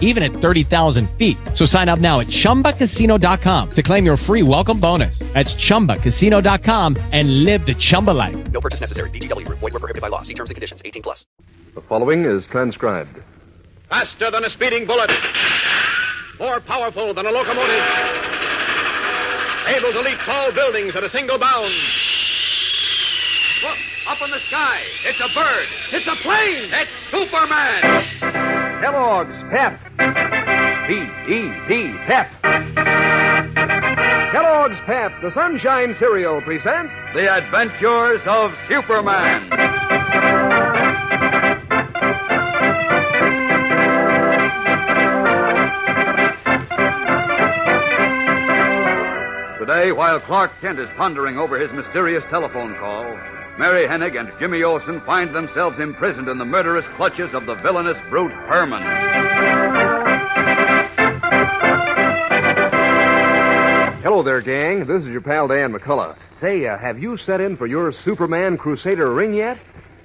even at 30,000 feet. So sign up now at chumbacasino.com to claim your free welcome bonus. That's chumbacasino.com and live the Chumba life. No purchase necessary. VGW Group. Void were prohibited by law. See terms and conditions. 18 plus. The following is transcribed. Faster than a speeding bullet. More powerful than a locomotive. Able to leap tall buildings at a single bound. Look, up in the sky. It's a bird. It's a plane. It's Superman. Kellogg's Pep. P-E-P, Pep. Kellogg's Pep, the Sunshine Cereal, presents The Adventures of Superman. Today, while Clark Kent is pondering over his mysterious telephone call, Mary Hennig and Jimmy Olsen find themselves imprisoned in the murderous clutches of the villainous brute Herman. Hello there, gang. This is your pal Dan McCullough. Say, uh, have you set in for your Superman Crusader ring yet?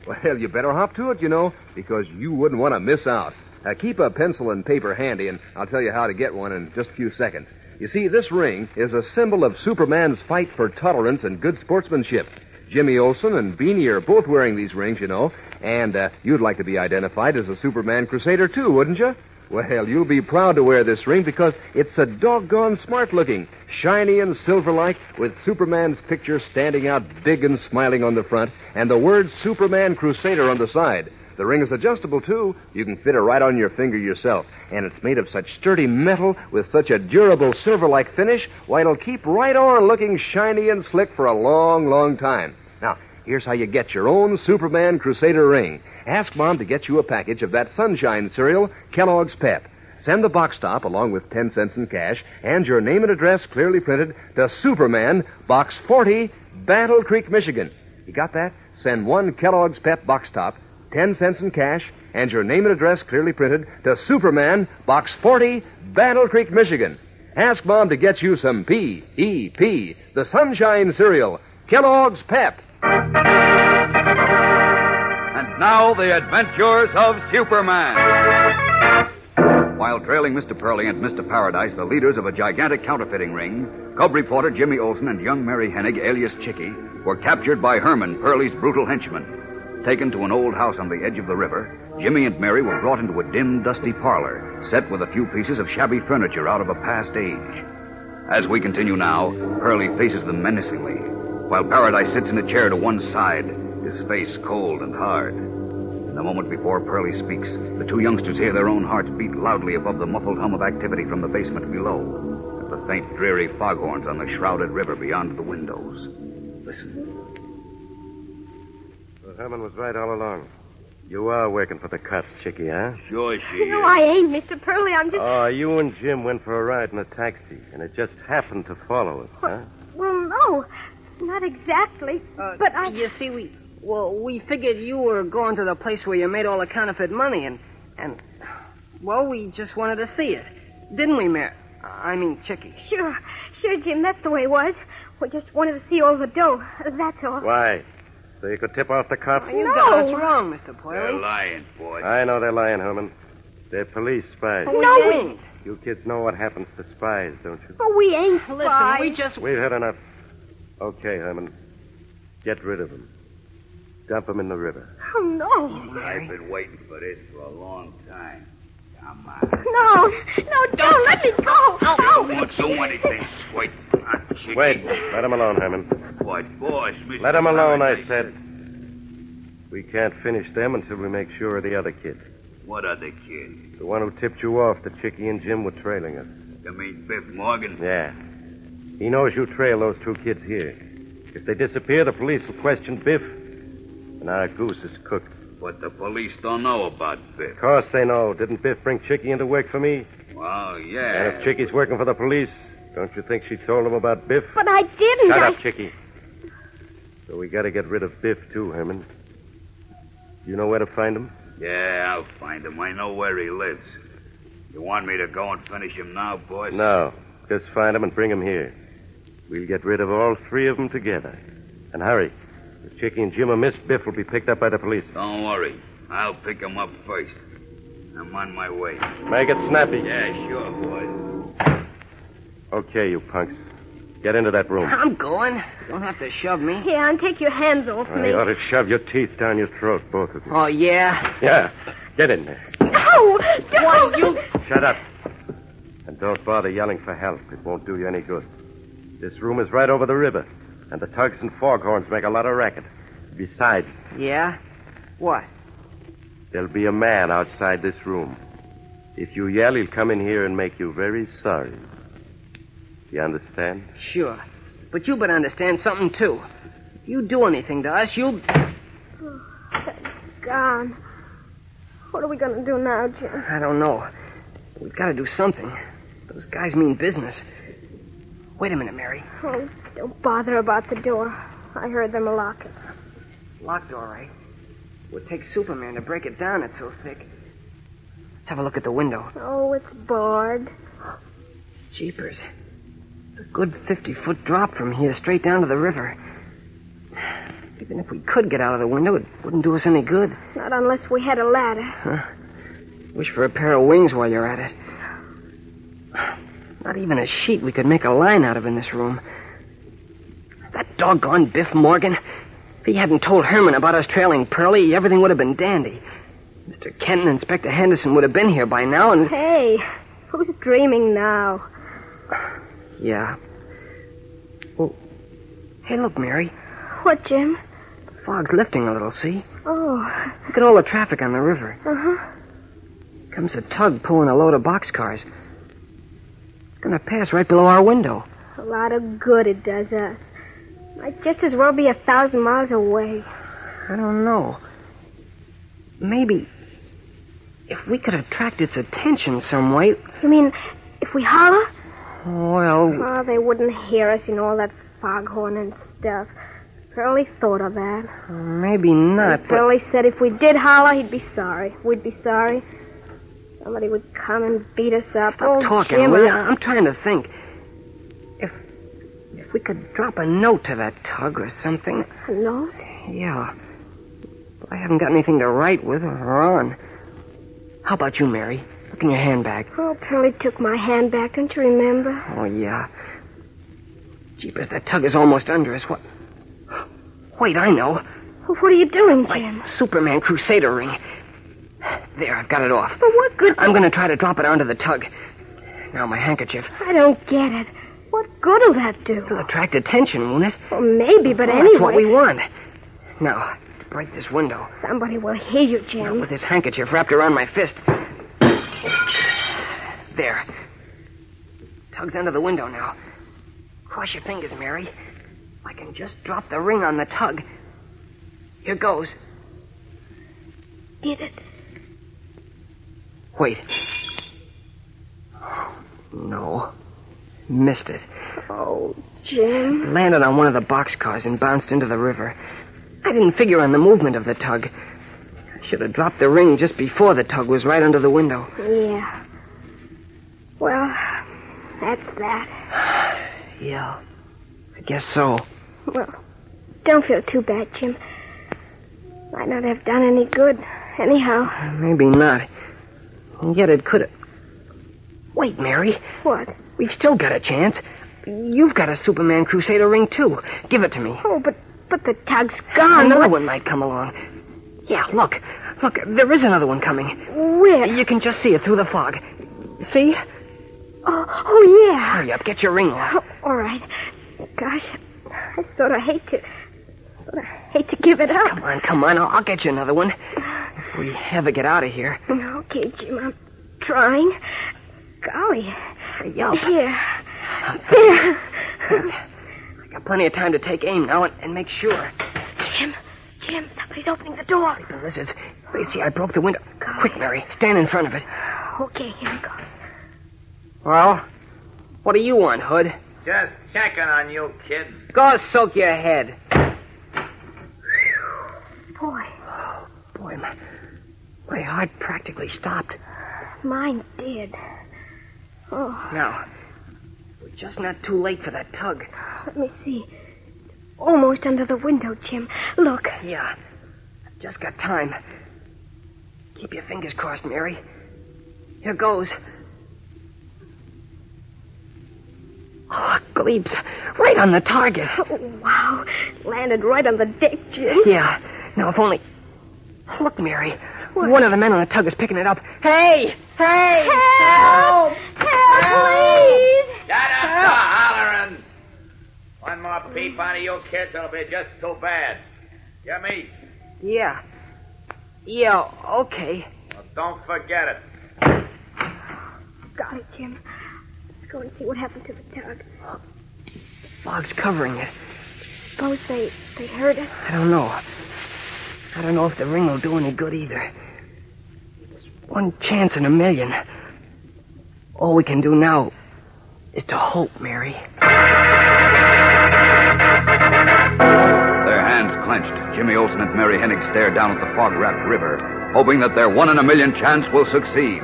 Well, you better hop to it, you know, because you wouldn't want to miss out. Uh, keep a pencil and paper handy, and I'll tell you how to get one in just a few seconds. You see, this ring is a symbol of Superman's fight for tolerance and good sportsmanship. Jimmy Olsen and Beanie are both wearing these rings, you know, and uh, you'd like to be identified as a Superman Crusader, too, wouldn't you? Well, you'll be proud to wear this ring because it's a doggone smart looking, shiny and silver like, with Superman's picture standing out big and smiling on the front, and the word Superman Crusader on the side. The ring is adjustable, too. You can fit it right on your finger yourself. And it's made of such sturdy metal with such a durable silver like finish, why, it'll keep right on looking shiny and slick for a long, long time. Now, here's how you get your own Superman Crusader ring. Ask Mom to get you a package of that Sunshine cereal, Kellogg's Pep. Send the box top along with 10 cents in cash and your name and address clearly printed to Superman, Box 40, Battle Creek, Michigan. You got that? Send one Kellogg's Pep box top, 10 cents in cash, and your name and address clearly printed to Superman, Box 40, Battle Creek, Michigan. Ask Mom to get you some P-E-P, the Sunshine cereal, Kellogg's Pep. And now, the adventures of Superman. While trailing Mr. Pearly and Mr. Paradise, the leaders of a gigantic counterfeiting ring, cub reporter Jimmy Olsen and young Mary Hennig, alias Chicky, were captured by Herman, Pearly's brutal henchman. Taken to an old house on the edge of the river, Jimmy and Mary were brought into a dim, dusty parlor, set with a few pieces of shabby furniture out of a past age. As we continue now, Pearly faces them menacingly, while Paradise sits in a chair to one side, his face cold and hard. In the moment before Pearly speaks, the two youngsters hear their own hearts beat loudly above the muffled hum of activity from the basement below, and the faint, dreary foghorns on the shrouded river beyond the windows. Listen. Well, Herman was right all along. You are working for the cops, Chicky, huh? Sure she No, I ain't, Mr. Pearly. I'm just. Oh, you and Jim went for a ride in a taxi, and it just happened to follow us, huh? Well, no, not exactly. Uh, but I. You see, we well, we figured you were going to the place where you made all the counterfeit money, and and well, we just wanted to see it, didn't we, Mary? I mean, Chicky. Sure, sure, Jim. That's the way it was. We just wanted to see all the dough. That's all. Why? So you could tip off the cops? You No. got us wrong, Mr. Pearly. lying, boy. I know they're lying, Herman. They're police spies. Oh, No, we we- ain't. You kids know what happens to spies, don't you? But we ain't Listen, spies. we just We've had enough. Okay, Herman. Get rid of them. Dump them in the river. Oh no, I've been waiting for this for a long time. Come on. no, no! Don't let me go. Oh, do anything. Wait. Wait. Let them alone, Herman. What, boss, Mr. Let them alone, I said. We can't finish them until we make sure of the other kid. What other kid? The one who tipped you off that Chicky and Jim were trailing us. You mean Biff Morgan? Yeah. He knows you trail those two kids here. If they disappear, the police will question Biff, and our goose is cooked. But the police don't know about Biff. Of course they know. Didn't Biff bring Chicky into work for me? Well, yeah. And if Chicky's working for the police, don't you think she told him about Biff? but I didn't. Shut I... up, Chicky. So we gotta get rid of Biff, too, Herman. You know where to find him? Yeah, I'll find him. I know where he lives. You want me to go and finish him now, boys? No. Just find him and bring him here. We'll get rid of all three of them together. And hurry. If Chicky and Jim are missed, Biff will be picked up by the police. Don't worry. I'll pick him up first. I'm on my way. Make it snappy. Yeah, sure, boys. Okay, you punks. Get into that room. I'm going. Don't have to shove me. Here, and take your hands off me. I me. ought to shove your teeth down your throat, both of you. Oh, yeah? Yeah. Get in there. No! do Why, you... Shut up. And don't bother yelling for help. It won't do you any good. This room is right over the river, and the tugs and foghorns make a lot of racket. Besides, Yeah? What? there'll be a man outside this room. If you yell, he'll come in here and make you very sorry. You understand? Sure. But you better understand something, too. If you do anything to us, you'll... Gone. What are we going to do now, Jim? I don't know. We've got to do something. Those guys mean business. Wait a minute, Mary. Oh, don't bother about the door. I heard them lock it. Locked all right. It would take Superman to break it down. It's so thick. Let's have a look at the window. Oh, it's barred. Jeepers. A good 50 foot drop from here straight down to the river. Even if we could get out of the window, it wouldn't do us any good. Not unless we had a ladder. Huh? Wish for a pair of wings while you're at it. Not even a sheet we could make a line out of in this room. That doggone Biff Morgan. If he hadn't told Herman about us trailing Pearlie, everything would have been dandy. Mr. Kent and Inspector Henderson would have been here by now, and. Hey, who's dreaming now? Yeah. Well, hey, look, Mary. What, Jim? The fog's lifting a little, see? Oh, Look at all the traffic on the river. uh-huh. Comes a tug pulling a load of boxcars. It's going to pass right below our window. A lot of good it does us. Might just as well be a thousand miles away. I don't know. Maybe if we could attract its attention some way. You mean if we holler? Well, Oh, they wouldn't hear us in all that foghorn and stuff. Pearlie thought of that. maybe not. But Pearlie said if we did holler, he'd be sorry. We'd be sorry. Somebody would come and beat us up. stop oh, talking, will you? I'm trying to think. If if we could drop a note to that tug or something. No? Yeah. I haven't got anything to write with or on. How about you, Mary? Look in your handbag. Oh, Pearlie took my handbag. don't you remember? Oh, yeah. Jeepers, that tug is almost under us. What? Wait, I know. What are you doing, My Jim? Superman Crusader ring. There, I've got it off. But what good? I'm going to try to drop it onto the tug. Now, my handkerchief. I don't get it. What good'll that do? It'll attract attention, won't it? Well, maybe, but Well, anyway. That's what we want. Now, break this window. Somebody will hear you, Now, Jim. with this handkerchief wrapped around my fist. There. Tug's under the window now. Cross your fingers, Mary. I can just drop the ring on the tug. Here goes. Did it? Wait. No. Missed it. Oh, Jim. Landed on one of the boxcars and bounced into the river. I didn't figure on the movement of the tug. I should have dropped the ring just before the tug was right under the window. Yeah. That's that. Yeah. I guess so. Well, don't feel too bad, Jim. Might not have done any good. Anyhow. Maybe not. And yet it could have. Wait, Mary. What? We've still got a chance. You've got a Superman Crusader ring, too. Give it to me. Oh, but but the tug's gone. Another What- one might come along. Yeah, look. Look, there is another one coming. Where? You can just see it through the fog. See? Hurry up, get your ring off. Oh, all right. Gosh, I sort of hate to. Of hate to give it up. Come on, come on. I'll, I'll get you another one. If we ever get out of here. Okay, Jim, I'm trying. Golly. Hurry up. Here. Here. I got plenty of time to take aim now and, and make sure. Jim, Jim, somebody's opening the door. This is. See, I broke the window. Quick, Mary. Stand in front of it. Okay, here it goes. Well, what do you want, Hood? Just checking on you, kids. Go soak your head. Boy, Boy, Boy, my, my heart practically stopped. Mine did. Oh, Now, we're just not too late for that tug. let me see. Almost under the window, Jim. Look. Yeah, I've just got time. Keep your fingers crossed, Mary. Here goes. Oh, gleams. Right on the target. Oh, wow. Landed right on the deck, Jim. Yeah. Now, if only. Look, Mary. One of the men on the tug is picking it up. Hey! Hey! Help! Help, please! Shut up, the hollering. One more peep out of you kids, it'll be just too bad. Get me? Yeah. Yeah, okay. Well, don't forget it. Got it, Jim. Let's go and see what happened to the dog. tug. Fog's covering it. Suppose they, they heard us. I don't know. I don't know if the ring will do any good either. It's one chance in a million. All we can do now is to hope, Mary. Their hands clenched, Jimmy Olsen and Mary Hennig stare down at the fog-wrapped river, hoping that their one-in-a-million chance will succeed.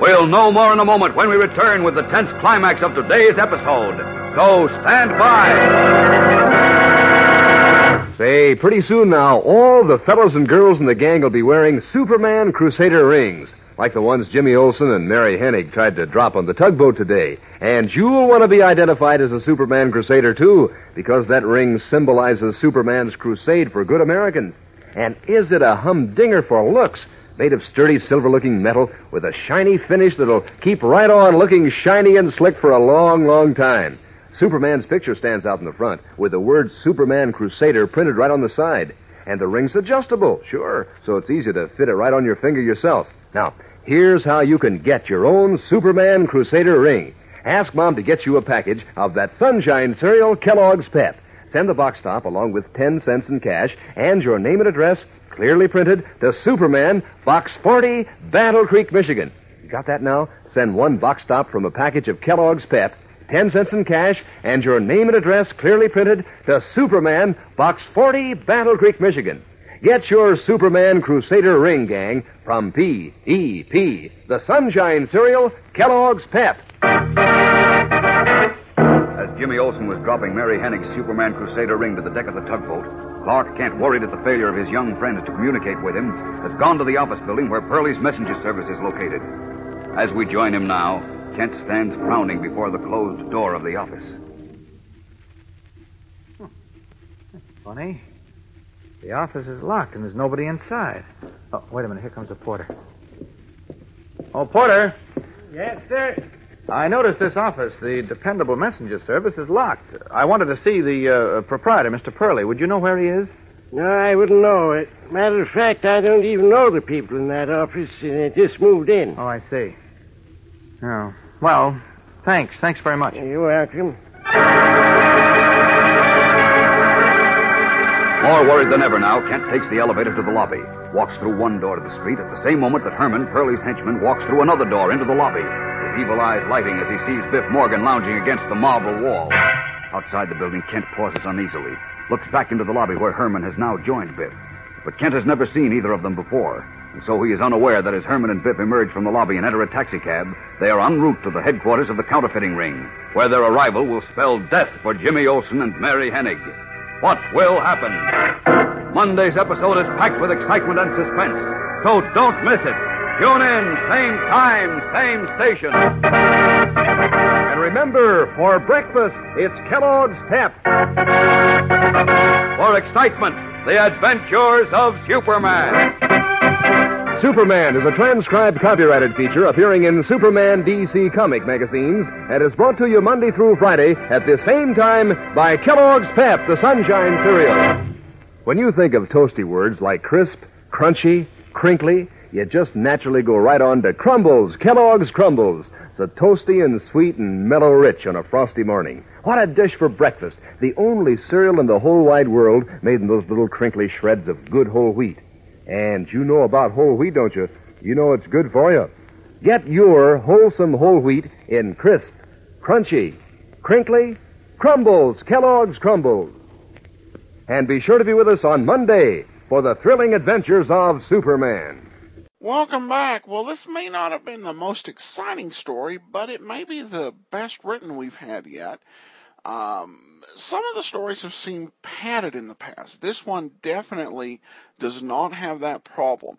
We'll know more in a moment when we return with the tense climax of today's episode. So stand by. Say, pretty soon now, all the fellows and girls in the gang will be wearing Superman Crusader rings, like the ones Jimmy Olsen and Mary Hennig tried to drop on the tugboat today. And you'll want to be identified as a Superman Crusader, too, because that ring symbolizes Superman's crusade for good Americans. And is it a humdinger for looks? Made of sturdy silver-looking metal with a shiny finish that'll keep right on looking shiny and slick for a long, long time. Superman's picture stands out in the front with the word Superman Crusader printed right on the side. And the ring's adjustable, sure, so it's easy to fit it right on your finger yourself. Now, here's how you can get your own Superman Crusader ring. Ask Mom to get you a package of that Sunshine cereal Kellogg's Pep. Send the box top along with 10 cents in cash and your name and address clearly printed to Superman, Box 40, Battle Creek, Michigan. You got that now? Send one box top from a package of Kellogg's Pep, 10 cents in cash, and your name and address clearly printed to Superman, Box 40, Battle Creek, Michigan. Get your Superman Crusader ring, gang, from P.E.P., the Sunshine Cereal, Kellogg's Pep. As Jimmy Olsen was dropping Mary Hennig's Superman Crusader ring to the deck of the tugboat, Clark Kent, worried at the failure of his young friends to communicate with him, has gone to the office building where Pearlie's messenger service is located. As we join him now, Kent stands frowning before the closed door of the office. Funny. The office is locked and there's nobody inside. Oh, wait a minute. Here comes the porter. Oh, Porter. Yes, sir. I noticed this office, the dependable messenger service, is locked. I wanted to see the uh, proprietor, Mr. Purley. Would you know where he is? No, I wouldn't know it. Matter of fact, I don't even know the people in that office. They just moved in. Oh, I see. Oh. Well, thanks. Thanks very much. You're welcome. More worried than ever now, Kent takes the elevator to the lobby, walks through one door to the street at the same moment that Herman, Pearlie's henchman, walks through another door into the lobby, his evil eyes lighting as he sees Biff Morgan lounging against the marble wall. Outside the building, Kent pauses uneasily, looks back into the lobby where Herman has now joined Biff. But Kent has never seen either of them before, and so he is unaware that as Herman and Biff emerge from the lobby and enter a taxicab, they are en route to the headquarters of the counterfeiting ring, where their arrival will spell death for Jimmy Olsen and Mary Hennig. What will happen? Monday's episode is packed with excitement and suspense, so don't miss it. Tune in, same time, same station. And remember, for breakfast, it's Kellogg's Pep. For excitement, the adventures of Superman. Superman is a transcribed copyrighted feature appearing in Superman DC comic magazines and is brought to you Monday through Friday at the same time by Kellogg's Pep, the Sunshine Cereal. When you think of toasty words like crisp, crunchy, crinkly, you just naturally go right on to Krumbles, Kellogg's Krumbles. So toasty and sweet and mellow rich on a frosty morning. What a dish for breakfast. The only cereal in the whole wide world made in those little crinkly shreds of good whole wheat. And you know about whole wheat, don't you? You know it's good for you. Get your wholesome whole wheat in crisp, crunchy, crinkly, Krumbles, Kellogg's Krumbles. And be sure to be with us on Monday for the thrilling adventures of Superman. Welcome back. Well, this may not have been the most exciting story, but it may be the best written we've had yet. Um, some of the stories have seemed padded in the past. This one definitely does not have that problem.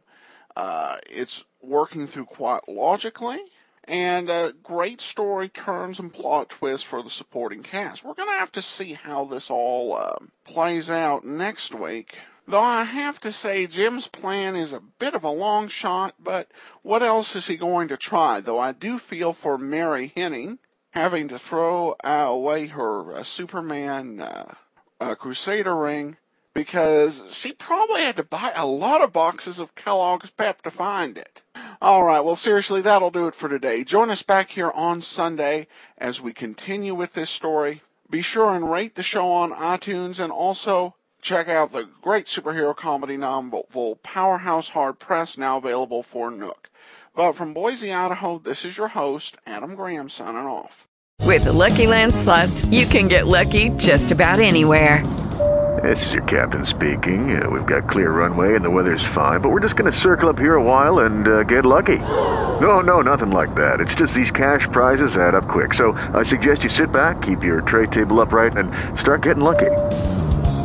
Uh, it's working through quite logically, and a great story turns and plot twists for the supporting cast. We're going to have to see how this all uh, plays out next week. Though I have to say, Jim's plan is a bit of a long shot, but what else is he going to try? Though I do feel for Mary Henning having to throw away her uh, Superman uh, uh, Crusader ring because she probably had to buy a lot of boxes of Kellogg's Pep to find it. All right, well, seriously, that'll do it for today. Join us back here on Sunday as we continue with this story. Be sure and rate the show on iTunes and also check out the great superhero comedy novel Powerhouse Hard Press, now available for Nook. But from Boise, Idaho, this is your host, Adam Graham, signing off. With the Lucky Land slots, you can get lucky just about anywhere. This is your captain speaking. Uh, we've got clear runway and the weather's fine, but we're just going to circle up here a while and uh, get lucky. No, no, nothing like that. It's just these cash prizes add up quick. So I suggest you sit back, keep your tray table upright, and start getting lucky.